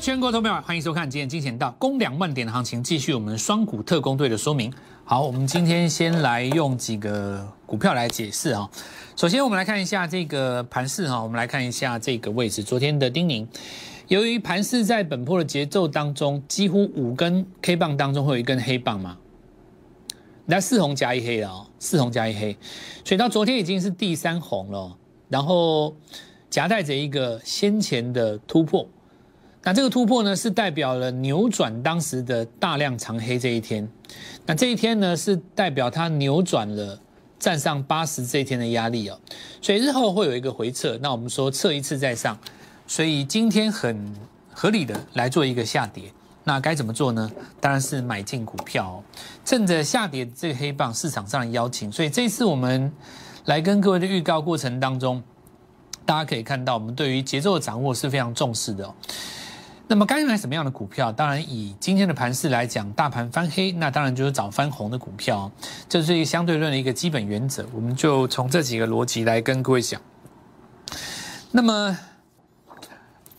全国投票，欢迎收看今天金钱道攻两万点的行情，继续我们双股特工队的说明。好，我们今天先来用几个股票来解释啊。首先，我们来看一下这个盘势哈，我们来看一下这个位置。昨天的丁宁，由于盘势在本波的节奏当中，几乎五根 K 棒当中会有一根黑棒嘛，那四红加一黑了哦，四红加一黑，所以到昨天已经是第三红了，然后夹带着一个先前的突破。那这个突破呢，是代表了扭转当时的大量长黑这一天。那这一天呢，是代表它扭转了站上八十这一天的压力哦。所以日后会有一个回撤。那我们说测一次再上，所以今天很合理的来做一个下跌。那该怎么做呢？当然是买进股票，趁着下跌这个黑棒市场上的邀请。所以这次我们来跟各位的预告过程当中，大家可以看到，我们对于节奏的掌握是非常重视的。那么该买什么样的股票？当然，以今天的盘势来讲，大盘翻黑，那当然就是找翻红的股票，这是一个相对论的一个基本原则。我们就从这几个逻辑来跟各位讲。那么，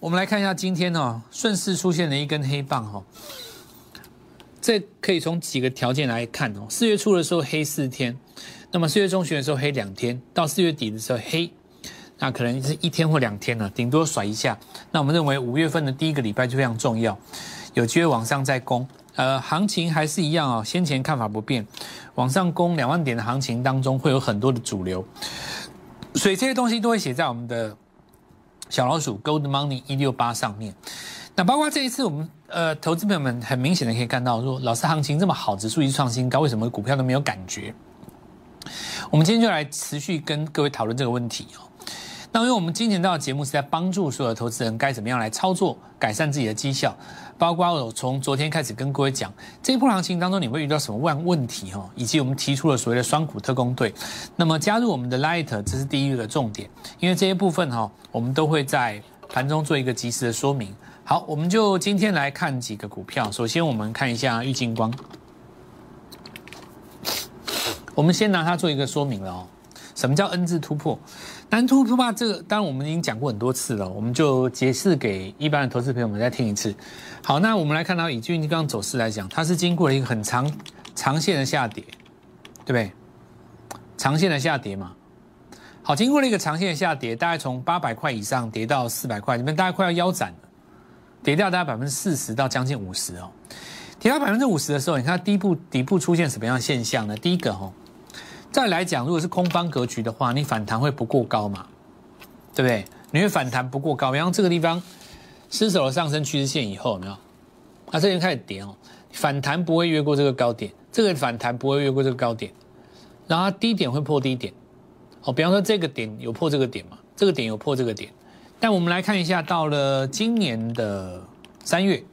我们来看一下今天哦，顺势出现了一根黑棒哈。这可以从几个条件来看哦。四月初的时候黑四天，那么四月中旬的时候黑两天，到四月底的时候黑。那可能是一天或两天了，顶多甩一下。那我们认为五月份的第一个礼拜就非常重要，有机会往上再攻。呃，行情还是一样啊，先前看法不变，往上攻两万点的行情当中会有很多的主流，所以这些东西都会写在我们的小老鼠 Gold Money 一六八上面。那包括这一次我们呃投资朋友们很明显的可以看到，说老师行情这么好，指数一创新高，为什么股票都没有感觉？我们今天就来持续跟各位讨论这个问题哦。那因为我们今年的节目是在帮助所有投资人该怎么样来操作，改善自己的绩效，包括我从昨天开始跟各位讲，这一波行情当中你会遇到什么问问题哈，以及我们提出了所谓的双股特工队，那么加入我们的 Light，这是第一个重点，因为这些部分哈，我们都会在盘中做一个及时的说明。好，我们就今天来看几个股票，首先我们看一下玉金光，我们先拿它做一个说明了哦，什么叫 N 字突破？南突突吧，这个当然我们已经讲过很多次了，我们就解释给一般的投资朋友们再听一次。好，那我们来看到以金刚走势来讲，它是经过了一个很长长线的下跌，对不对？长线的下跌嘛。好，经过了一个长线的下跌，大概从八百块以上跌到四百块，你们大概快要腰斩了，跌掉大概百分之四十到将近五十哦。跌到百分之五十的时候，你看底部底部出现什么样的现象呢？第一个哦。再来讲，如果是空方格局的话，你反弹会不过高嘛？对不对？你会反弹不过高，然后这个地方失守了上升趋势线以后，有没有？啊这边开始跌哦，反弹不会越过这个高点，这个反弹不会越过这个高点，然后低点会破低点。哦，比方说这个点有破这个点嘛？这个点有破这个点，但我们来看一下，到了今年的三月，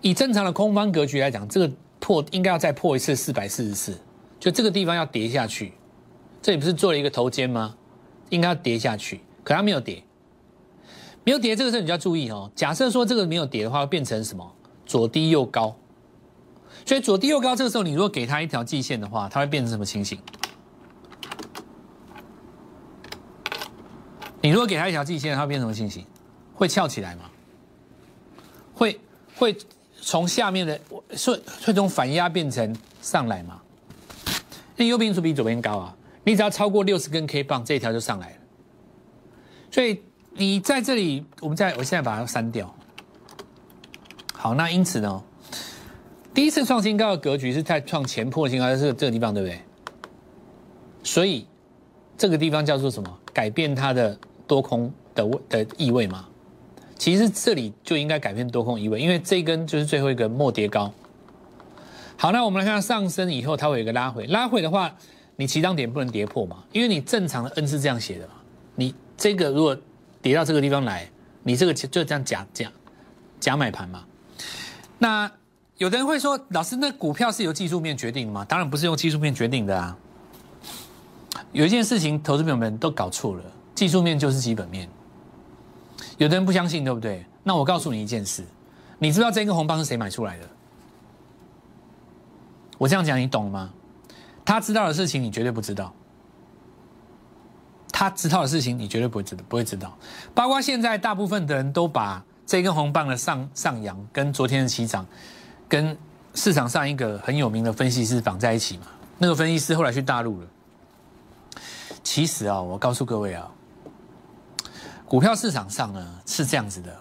以正常的空方格局来讲，这个破应该要再破一次四百四十四。就这个地方要跌下去，这里不是做了一个头肩吗？应该要跌下去，可它没有跌，没有跌，这个时候你就要注意哦。假设说这个没有跌的话，会变成什么？左低右高。所以左低右高，这个时候你如果给它一条季线的话，它会变成什么情形？你如果给它一条季线，它会变成什么情形？会翘起来吗？会会从下面的顺会从反压变成上来吗？那右边数比左边高啊！你只要超过六十根 K 棒，这一条就上来了。所以你在这里，我们在我现在把它删掉。好，那因此呢，第一次创新高的格局是在创前破新高，是这个地方，对不对？所以这个地方叫做什么？改变它的多空的的意味嘛？其实这里就应该改变多空意味，因为这根就是最后一个末跌高。好，那我们来看上升以后，它会有一个拉回。拉回的话，你起涨点不能跌破嘛？因为你正常的 N 是这样写的嘛。你这个如果跌到这个地方来，你这个就这样假假假买盘嘛。那有的人会说，老师，那股票是由技术面决定的吗？当然不是用技术面决定的啊。有一件事情，投资朋友们都搞错了，技术面就是基本面。有的人不相信，对不对？那我告诉你一件事，你知道这根红棒是谁买出来的？我这样讲你懂了吗？他知道的事情你绝对不知道，他知道的事情你绝对不会知道，不会知道。包括现在大部分的人都把这根红棒的上上扬跟昨天的起涨，跟市场上一个很有名的分析师绑在一起嘛？那个分析师后来去大陆了。其实啊，我告诉各位啊，股票市场上呢是这样子的，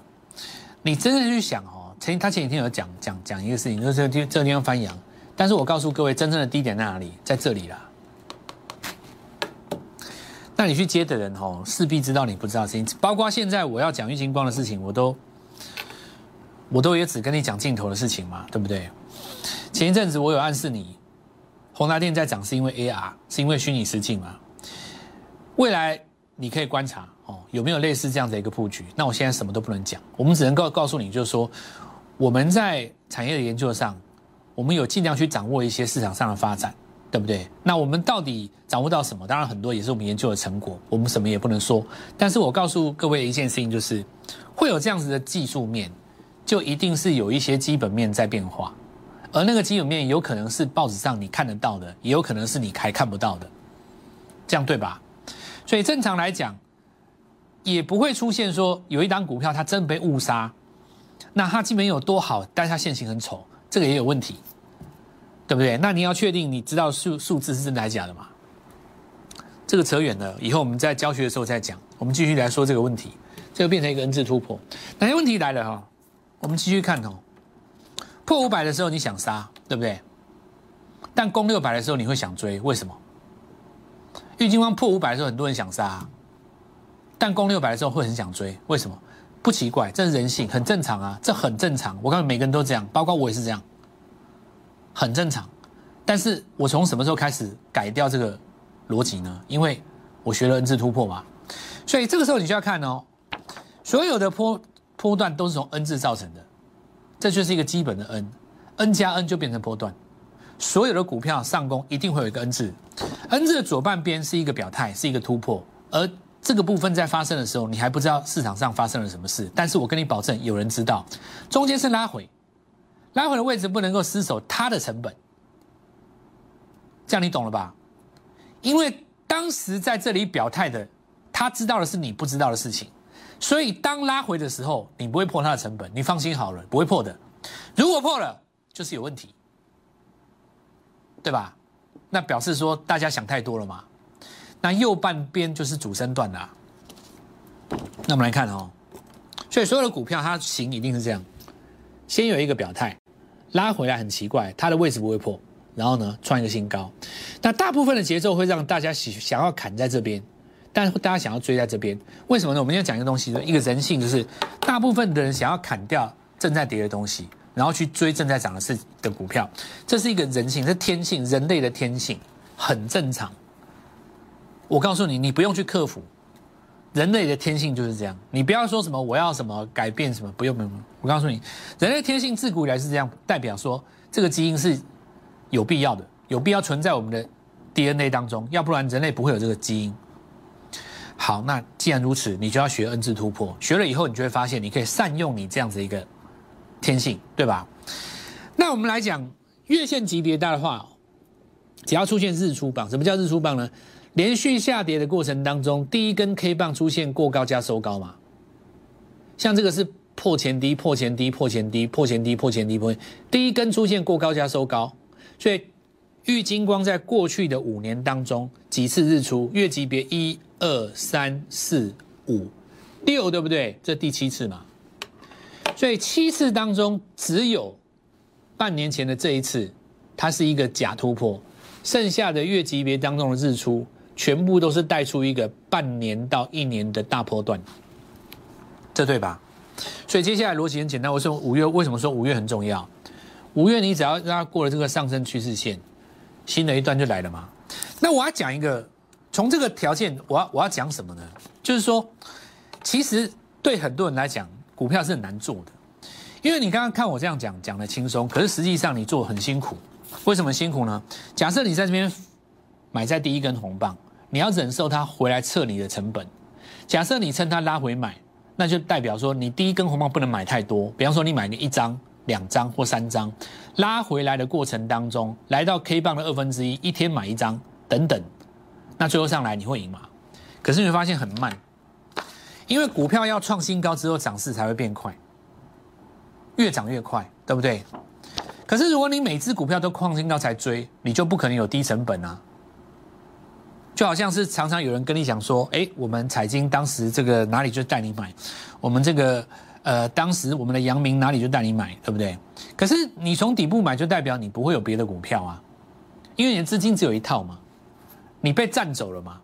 你真正去想哦，前他前几天有讲讲讲一个事情，就是这个地这个地方翻阳，但是我告诉各位，真正的低点在哪里？在这里啦。那你去接的人哦，势必知道你不知道的事情，包括现在我要讲玉金光的事情，我都我都也只跟你讲镜头的事情嘛，对不对？前一阵子我有暗示你，宏达电在涨是因为 AR，是因为虚拟实境嘛？未来你可以观察哦，有没有类似这样的一个布局？那我现在什么都不能讲，我们只能告告诉你，就是说我们在产业的研究上，我们有尽量去掌握一些市场上的发展。对不对？那我们到底掌握到什么？当然很多也是我们研究的成果，我们什么也不能说。但是我告诉各位一件事情，就是会有这样子的技术面，就一定是有一些基本面在变化，而那个基本面有可能是报纸上你看得到的，也有可能是你还看不到的，这样对吧？所以正常来讲，也不会出现说有一档股票它真的被误杀，那它基本有多好，但是它现形很丑，这个也有问题。对不对？那你要确定你知道数数字是真的还是假的嘛？这个扯远了，以后我们在教学的时候再讲。我们继续来说这个问题，这个变成一个 N 字突破。哪些问题来了哈？我们继续看哦。破五百的时候你想杀，对不对？但攻六百的时候你会想追，为什么？郁金光破五百的时候很多人想杀，但攻六百的时候会很想追，为什么？不奇怪，这是人性，很正常啊，这很正常。我看每个人都这样，包括我也是这样。很正常，但是我从什么时候开始改掉这个逻辑呢？因为我学了 N 字突破嘛，所以这个时候你就要看哦，所有的波波段都是从 N 字造成的，这就是一个基本的 N，N 加 N 就变成波段，所有的股票上攻一定会有一个 N 字，N 字的左半边是一个表态，是一个突破，而这个部分在发生的时候，你还不知道市场上发生了什么事，但是我跟你保证，有人知道，中间是拉回。拉回的位置不能够失守它的成本，这样你懂了吧？因为当时在这里表态的，他知道的是你不知道的事情，所以当拉回的时候，你不会破它的成本，你放心好了，不会破的。如果破了，就是有问题，对吧？那表示说大家想太多了嘛。那右半边就是主升段的，那我们来看哦，所以所有的股票它形一定是这样，先有一个表态。拉回来很奇怪，它的位置不会破，然后呢创一个新高。那大部分的节奏会让大家想想要砍在这边，但大家想要追在这边，为什么呢？我们要讲一个东西，一个人性，就是大部分的人想要砍掉正在跌的东西，然后去追正在涨的是的股票，这是一个人性，是天性，人类的天性，很正常。我告诉你，你不用去克服。人类的天性就是这样，你不要说什么我要什么改变什么，不用不用。我告诉你，人类天性自古以来是这样，代表说这个基因是有必要的，有必要存在我们的 DNA 当中，要不然人类不会有这个基因。好，那既然如此，你就要学 N 字突破，学了以后，你就会发现你可以善用你这样子一个天性，对吧？那我们来讲月线级别大的话，只要出现日出棒，什么叫日出棒呢？连续下跌的过程当中，第一根 K 棒出现过高加收高嘛？像这个是破前低、破前低、破前低、破前低、破前低、破第一根出现过高加收高，所以玉金光在过去的五年当中几次日出月级别一二三四五六，对不对？这第七次嘛？所以七次当中只有半年前的这一次，它是一个假突破，剩下的月级别当中的日出。全部都是带出一个半年到一年的大波段，这对吧？所以接下来逻辑很简单。我说五月为什么说五月很重要？五月你只要让它过了这个上升趋势线，新的一段就来了嘛。那我要讲一个，从这个条件，我要我要讲什么呢？就是说，其实对很多人来讲，股票是很难做的，因为你刚刚看我这样讲讲的轻松，可是实际上你做很辛苦。为什么辛苦呢？假设你在这边。买在第一根红棒，你要忍受它回来测你的成本。假设你趁它拉回买，那就代表说你第一根红棒不能买太多。比方说你买了一张、两张或三张，拉回来的过程当中，来到 K 棒的二分之一，一天买一张等等，那最后上来你会赢吗？可是你会发现很慢，因为股票要创新高之后涨势才会变快。越涨越快，对不对？可是如果你每只股票都创新高才追，你就不可能有低成本啊。就好像是常常有人跟你讲说，哎，我们彩金当时这个哪里就带你买，我们这个呃当时我们的阳明哪里就带你买，对不对？可是你从底部买就代表你不会有别的股票啊，因为你的资金只有一套嘛，你被占走了嘛。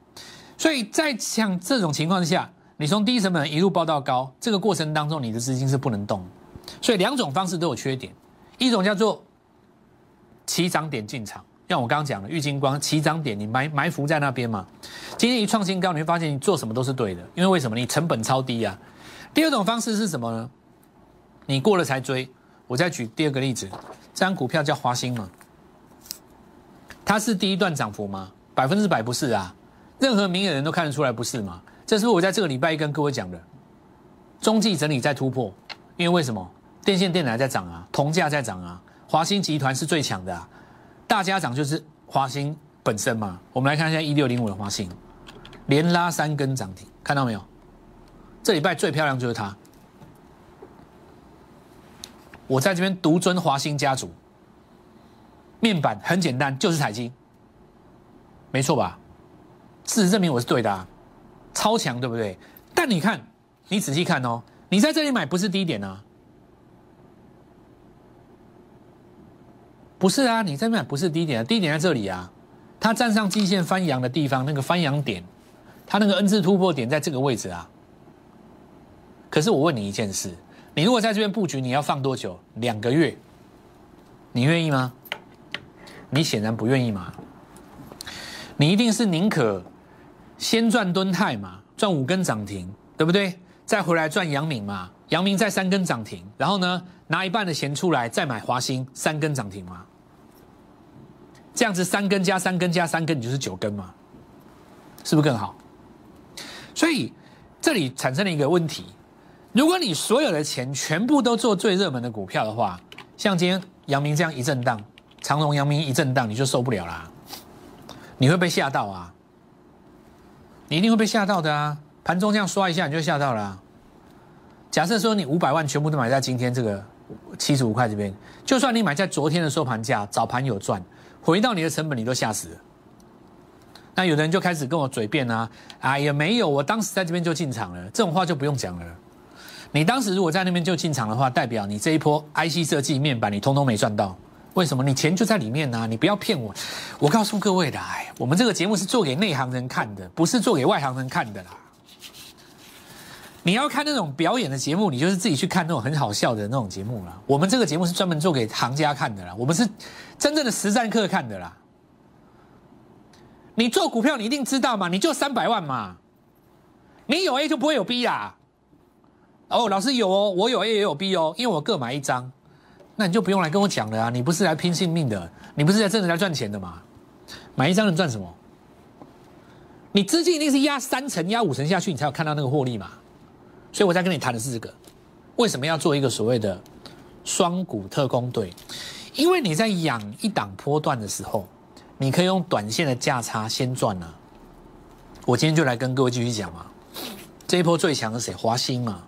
所以在像这种情况下，你从低成本一路报到高，这个过程当中你的资金是不能动。所以两种方式都有缺点，一种叫做起涨点进场。像我刚刚讲的，玉金光起涨点，你埋埋伏在那边嘛。今天一创新高，你会发现你做什么都是对的，因为为什么？你成本超低啊。第二种方式是什么呢？你过了才追。我再举第二个例子，这张股票叫华兴嘛，它是第一段涨幅吗？百分之百不是啊。任何明眼人都看得出来不是嘛。这是我在这个礼拜一跟各位讲的，中继整理在突破，因为为什么？电线电缆在涨啊，铜价在涨啊，华兴集团是最强的啊。大家涨就是华兴本身嘛，我们来看一下一六零五的华兴，连拉三根涨停，看到没有？这礼拜最漂亮就是它。我在这边独尊华兴家族，面板很简单，就是彩金，没错吧？事实证明我是对的，啊，超强，对不对？但你看，你仔细看哦，你在这里买不是低点啊。不是啊，你这边不是低点啊，低点在这里啊，它站上季线翻阳的地方，那个翻阳点，它那个 N 字突破点在这个位置啊。可是我问你一件事，你如果在这边布局，你要放多久？两个月，你愿意吗？你显然不愿意嘛。你一定是宁可先赚敦泰嘛，赚五根涨停，对不对？再回来赚阳明嘛。阳明在三根涨停，然后呢，拿一半的钱出来再买华兴三根涨停吗？这样子三根加三根加三根，你就是九根嘛，是不是更好？所以这里产生了一个问题：如果你所有的钱全部都做最热门的股票的话，像今天阳明这样一震荡，长荣、阳明一震荡，你就受不了啦，你会被吓到啊！你一定会被吓到的啊！盘中这样刷一下，你就吓到了。假设说你五百万全部都买在今天这个七十五块这边，就算你买在昨天的收盘价，早盘有赚，回到你的成本，你都吓死了。那有的人就开始跟我嘴辩啊，哎呀没有，我当时在这边就进场了，这种话就不用讲了。你当时如果在那边就进场的话，代表你这一波 IC 设计面板你通通没赚到。为什么？你钱就在里面呢？你不要骗我。我告诉各位的，哎，我们这个节目是做给内行人看的，不是做给外行人看的啦。你要看那种表演的节目，你就是自己去看那种很好笑的那种节目了。我们这个节目是专门做给行家看的啦，我们是真正的实战课看的啦。你做股票，你一定知道嘛？你就三百万嘛，你有 A 就不会有 B 啦。哦，老师有哦，我有 A 也有 B 哦，因为我各买一张，那你就不用来跟我讲了啊！你不是来拼性命的，你不是在真的来赚钱的嘛？买一张能赚什么？你资金一定是压三成、压五成下去，你才有看到那个获利嘛？所以我在跟你谈的是这个，为什么要做一个所谓的双股特工队？因为你在养一档波段的时候，你可以用短线的价差先赚了。我今天就来跟各位继续讲嘛，这一波最强的谁？华兴嘛，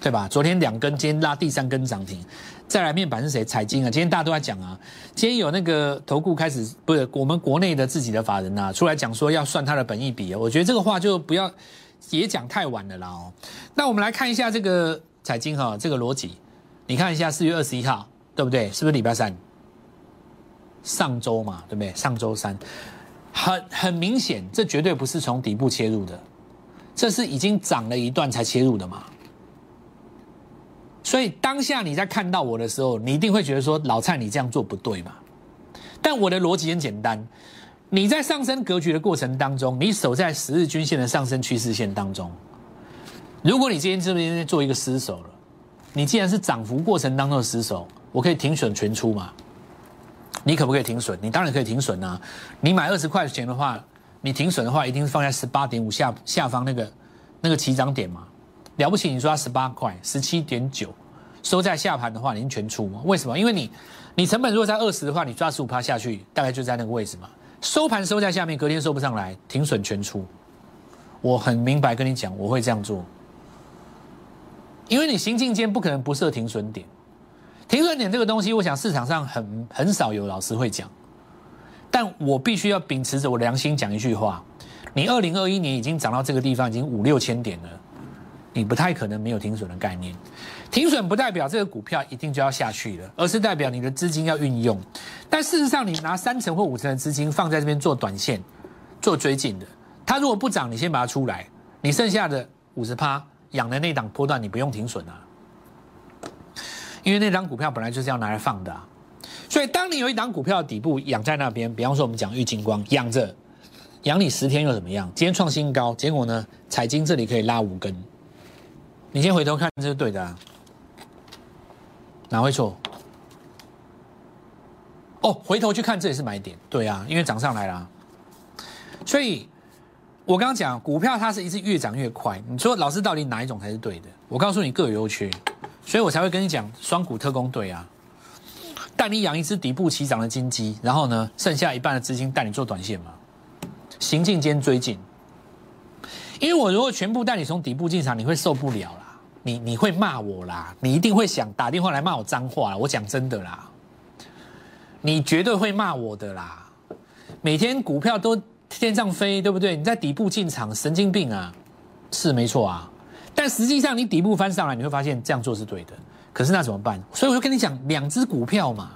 对吧？昨天两根，今天拉第三根涨停。再来面板是谁？财经啊！今天大家都在讲啊，今天有那个投顾开始，不是我们国内的自己的法人呐，出来讲说要算他的本益比。我觉得这个话就不要。也讲太晚了啦哦，那我们来看一下这个财经哈，这个逻辑，你看一下四月二十一号对不对？是不是礼拜三？上周嘛，对不对？上周三，很很明显，这绝对不是从底部切入的，这是已经涨了一段才切入的嘛。所以当下你在看到我的时候，你一定会觉得说老蔡你这样做不对嘛。但我的逻辑很简单。你在上升格局的过程当中，你守在十日均线的上升趋势线当中。如果你今天这边做一个失手了，你既然是涨幅过程当中的失手，我可以停损全出嘛？你可不可以停损？你当然可以停损啊！你买二十块钱的话，你停损的话一定是放在十八点五下下方那个那个起涨点嘛？了不起，你说它十八块十七点九收在下盘的话，你全出吗？为什么？因为你你成本如果在二十的话，你抓十五趴下去，大概就在那个位置嘛。收盘收在下面，隔天收不上来，停损全出。我很明白跟你讲，我会这样做，因为你行进间不可能不设停损点，停损点这个东西，我想市场上很很少有老师会讲，但我必须要秉持着我良心讲一句话：你二零二一年已经涨到这个地方，已经五六千点了，你不太可能没有停损的概念。停损不代表这个股票一定就要下去了，而是代表你的资金要运用。但事实上，你拿三成或五成的资金放在这边做短线、做追进的，它如果不涨，你先把它出来，你剩下的五十趴养的那档波段，你不用停损啊。因为那张股票本来就是要拿来放的，啊。所以当你有一档股票底部养在那边，比方说我们讲玉金光养着，养你十天又怎么样？今天创新高，结果呢，彩金这里可以拉五根，你先回头看这是对的，啊，哪会错？哦，回头去看这也是买点，对啊，因为涨上来了，所以我刚刚讲股票它是一直越涨越快，你说老师到底哪一种才是对的？我告诉你各有优缺。所以我才会跟你讲双股特工队啊，带你养一只底部起涨的金鸡，然后呢，剩下一半的资金带你做短线嘛，行进间追进。因为我如果全部带你从底部进场，你会受不了啦，你你会骂我啦，你一定会想打电话来骂我脏话。我讲真的啦，你绝对会骂我的啦。每天股票都天上飞，对不对？你在底部进场，神经病啊，是没错啊。但实际上，你底部翻上来，你会发现这样做是对的。可是那怎么办？所以我就跟你讲，两只股票嘛，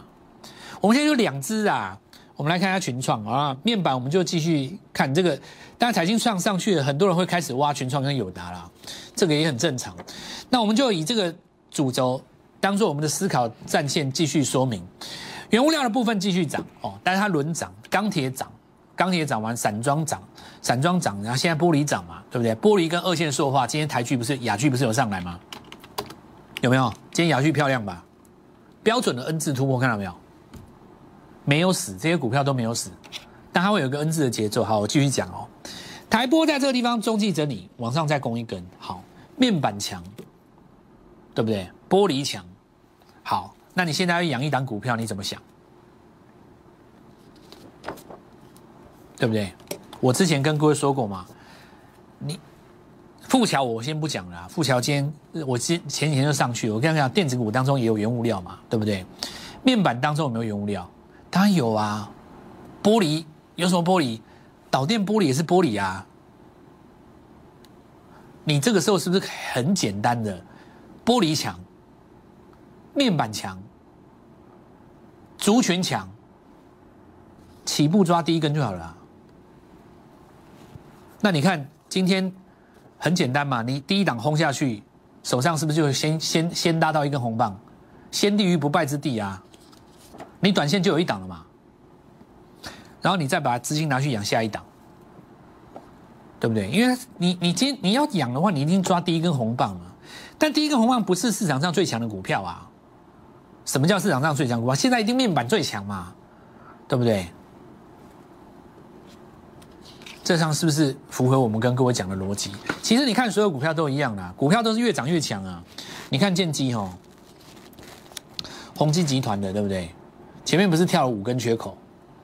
我们现在有两只啊。我们来看一下群创啊，面板我们就继续看这个。当然，财经上上去了，很多人会开始挖群创跟友达了，这个也很正常。那我们就以这个主轴当做我们的思考战线，继续说明原物料的部分继续涨哦，但是它轮涨，钢铁涨。钢铁涨完，散装涨，散装涨，然后现在玻璃涨嘛，对不对？玻璃跟二线塑化，今天台剧不是雅剧不是有上来吗？有没有？今天雅剧漂亮吧？标准的 N 字突破，看到没有？没有死，这些股票都没有死，但它会有个 N 字的节奏。好，我继续讲哦。台波在这个地方中继整理，往上再攻一根，好，面板强，对不对？玻璃强，好，那你现在要养一档股票，你怎么想？对不对？我之前跟各位说过嘛，你富桥我先不讲了。富桥今天我今前几天就上去，我跟你讲，电子股当中也有原物料嘛，对不对？面板当中有没有原物料？当然有啊。玻璃有什么玻璃？导电玻璃也是玻璃啊。你这个时候是不是很简单的？玻璃墙，面板墙，族群墙，起步抓第一根就好了。那你看今天很简单嘛，你第一档轰下去，手上是不是就先先先搭到一根红棒，先立于不败之地啊？你短线就有一档了嘛，然后你再把资金拿去养下一档，对不对？因为你你今你要养的话，你一定抓第一根红棒嘛。但第一根红棒不是市场上最强的股票啊。什么叫市场上最强股票？现在一定面板最强嘛，对不对？这上是不是符合我们跟各位讲的逻辑？其实你看所有股票都一样的，股票都是越涨越强啊。你看建基哦，宏基集团的对不对？前面不是跳了五根缺口，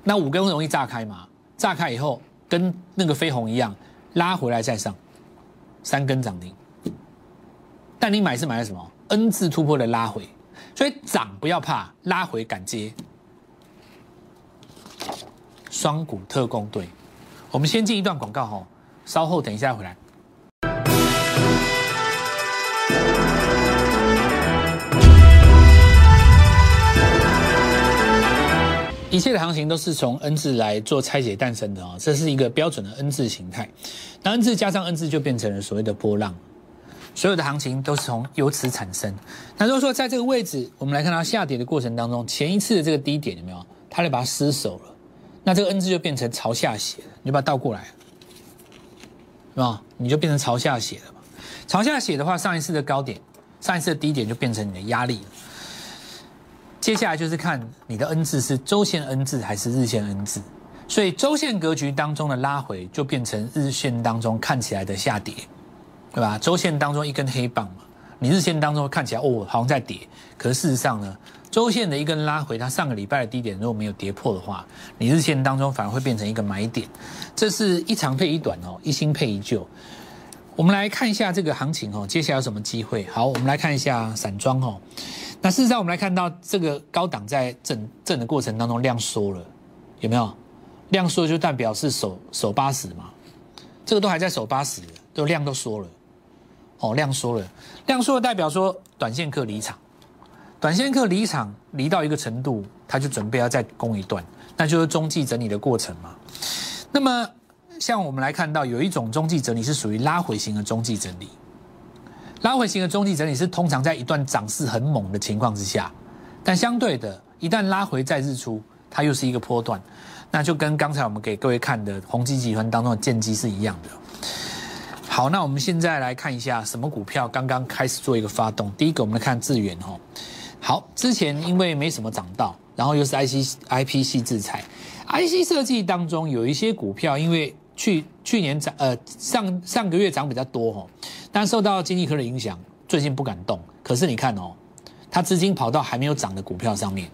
那五根容易炸开嘛？炸开以后跟那个飞鸿一样，拉回来再上，三根涨停。但你买是买了什么？N 字突破的拉回，所以涨不要怕，拉回敢接。双股特工队。我们先进一段广告哈，稍后等一下回来。一切的行情都是从 N 字来做拆解诞生的哦，这是一个标准的 N 字形态。那 N 字加上 N 字就变成了所谓的波浪，所有的行情都是从由此产生。那如果说在这个位置，我们来看到下跌的过程当中，前一次的这个低点有没有？它就把它失守了。那这个 N 字就变成朝下写了，你就把它倒过来，是吧？你就变成朝下写了嘛。朝下写的话，上一次的高点，上一次的低点就变成你的压力了。接下来就是看你的 N 字是周线 N 字还是日线 N 字。所以周线格局当中的拉回，就变成日线当中看起来的下跌，对吧？周线当中一根黑棒嘛，你日线当中看起来哦好像在跌，可是事实上呢？周线的一根拉回，它上个礼拜的低点如果没有跌破的话，你日线当中反而会变成一个买点。这是一长配一短哦，一新配一旧。我们来看一下这个行情哦，接下来有什么机会？好，我们来看一下散装哦。那事实上，我们来看到这个高档在震震的过程当中量缩了，有没有？量缩就代表是守守八十嘛，这个都还在守八十，都量都缩了。哦，量缩了，量缩了代表说短线客离场，短线客离场离到一个程度，他就准备要再攻一段，那就是中继整理的过程嘛。那么。像我们来看到有一种中继整理是属于拉回型的中继整理，拉回型的中继整理是通常在一段涨势很猛的情况之下，但相对的，一旦拉回再日出，它又是一个波段，那就跟刚才我们给各位看的宏基集团当中的剑机是一样的。好，那我们现在来看一下什么股票刚刚开始做一个发动。第一个，我们来看智远哦。好，之前因为没什么涨到，然后又是 IC IP 系制裁，IC 设计当中有一些股票因为去去年涨，呃上上个月涨比较多哦，但受到经济科的影响，最近不敢动。可是你看哦，它资金跑到还没有涨的股票上面，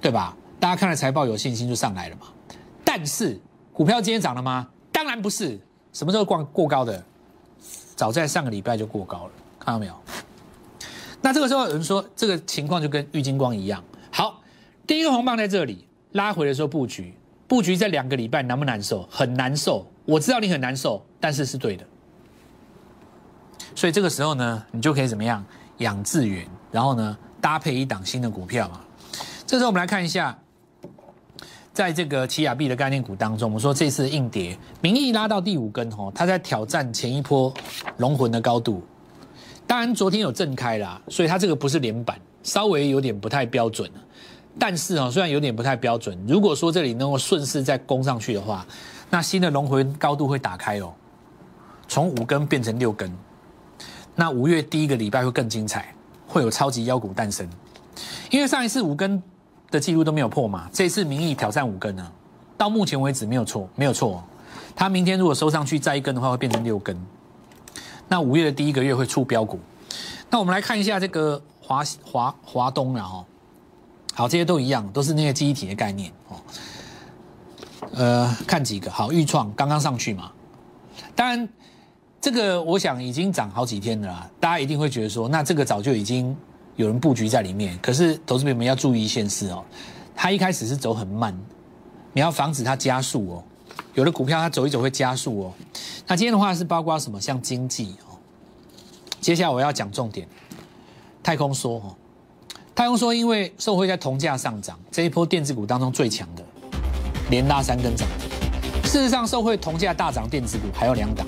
对吧？大家看了财报有信心就上来了嘛。但是股票今天涨了吗？当然不是。什么时候过过高的？早在上个礼拜就过高了，看到没有？那这个时候有人说，这个情况就跟郁金光一样。好，第一个红棒在这里拉回的时候布局。布局在两个礼拜难不难受？很难受，我知道你很难受，但是是对的。所以这个时候呢，你就可以怎么样养智源，然后呢搭配一档新的股票嘛。这时候我们来看一下，在这个奇亚币的概念股当中，我们说这次硬跌，名义拉到第五根哦，它在挑战前一波龙魂的高度。当然昨天有震开啦，所以它这个不是连板，稍微有点不太标准但是啊，虽然有点不太标准，如果说这里能够顺势再攻上去的话，那新的龙魂高度会打开哦，从五根变成六根，那五月第一个礼拜会更精彩，会有超级妖股诞生。因为上一次五根的记录都没有破嘛，这次民意挑战五根呢，到目前为止没有错，没有错。它明天如果收上去再一根的话，会变成六根。那五月的第一个月会出标股。那我们来看一下这个华华华东了哦。好，这些都一样，都是那些记忆体的概念哦。呃，看几个好，豫创刚刚上去嘛。当然，这个我想已经涨好几天了啦，大家一定会觉得说，那这个早就已经有人布局在里面。可是，投资朋友们要注意一件事哦，它一开始是走很慢，你要防止它加速哦。有的股票它走一走会加速哦。那今天的话是包括什么？像经济哦。接下来我要讲重点，太空梭哦。太空说，因为受惠在铜价上涨，这一波电子股当中最强的，连拉三根涨。事实上，受惠铜价大涨，电子股还有两档，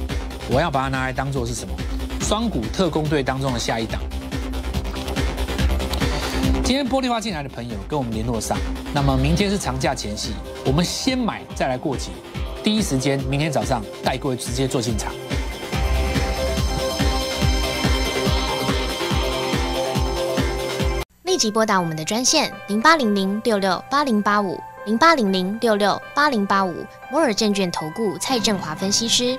我要把它拿来当做是什么？双股特工队当中的下一档。今天玻璃花进来的朋友跟我们联络上，那么明天是长假前夕，我们先买再来过节，第一时间明天早上带各位直接做进场。立即拨打我们的专线零八零零六六八零八五零八零零六六八零八五摩尔证券投顾蔡振华分析师。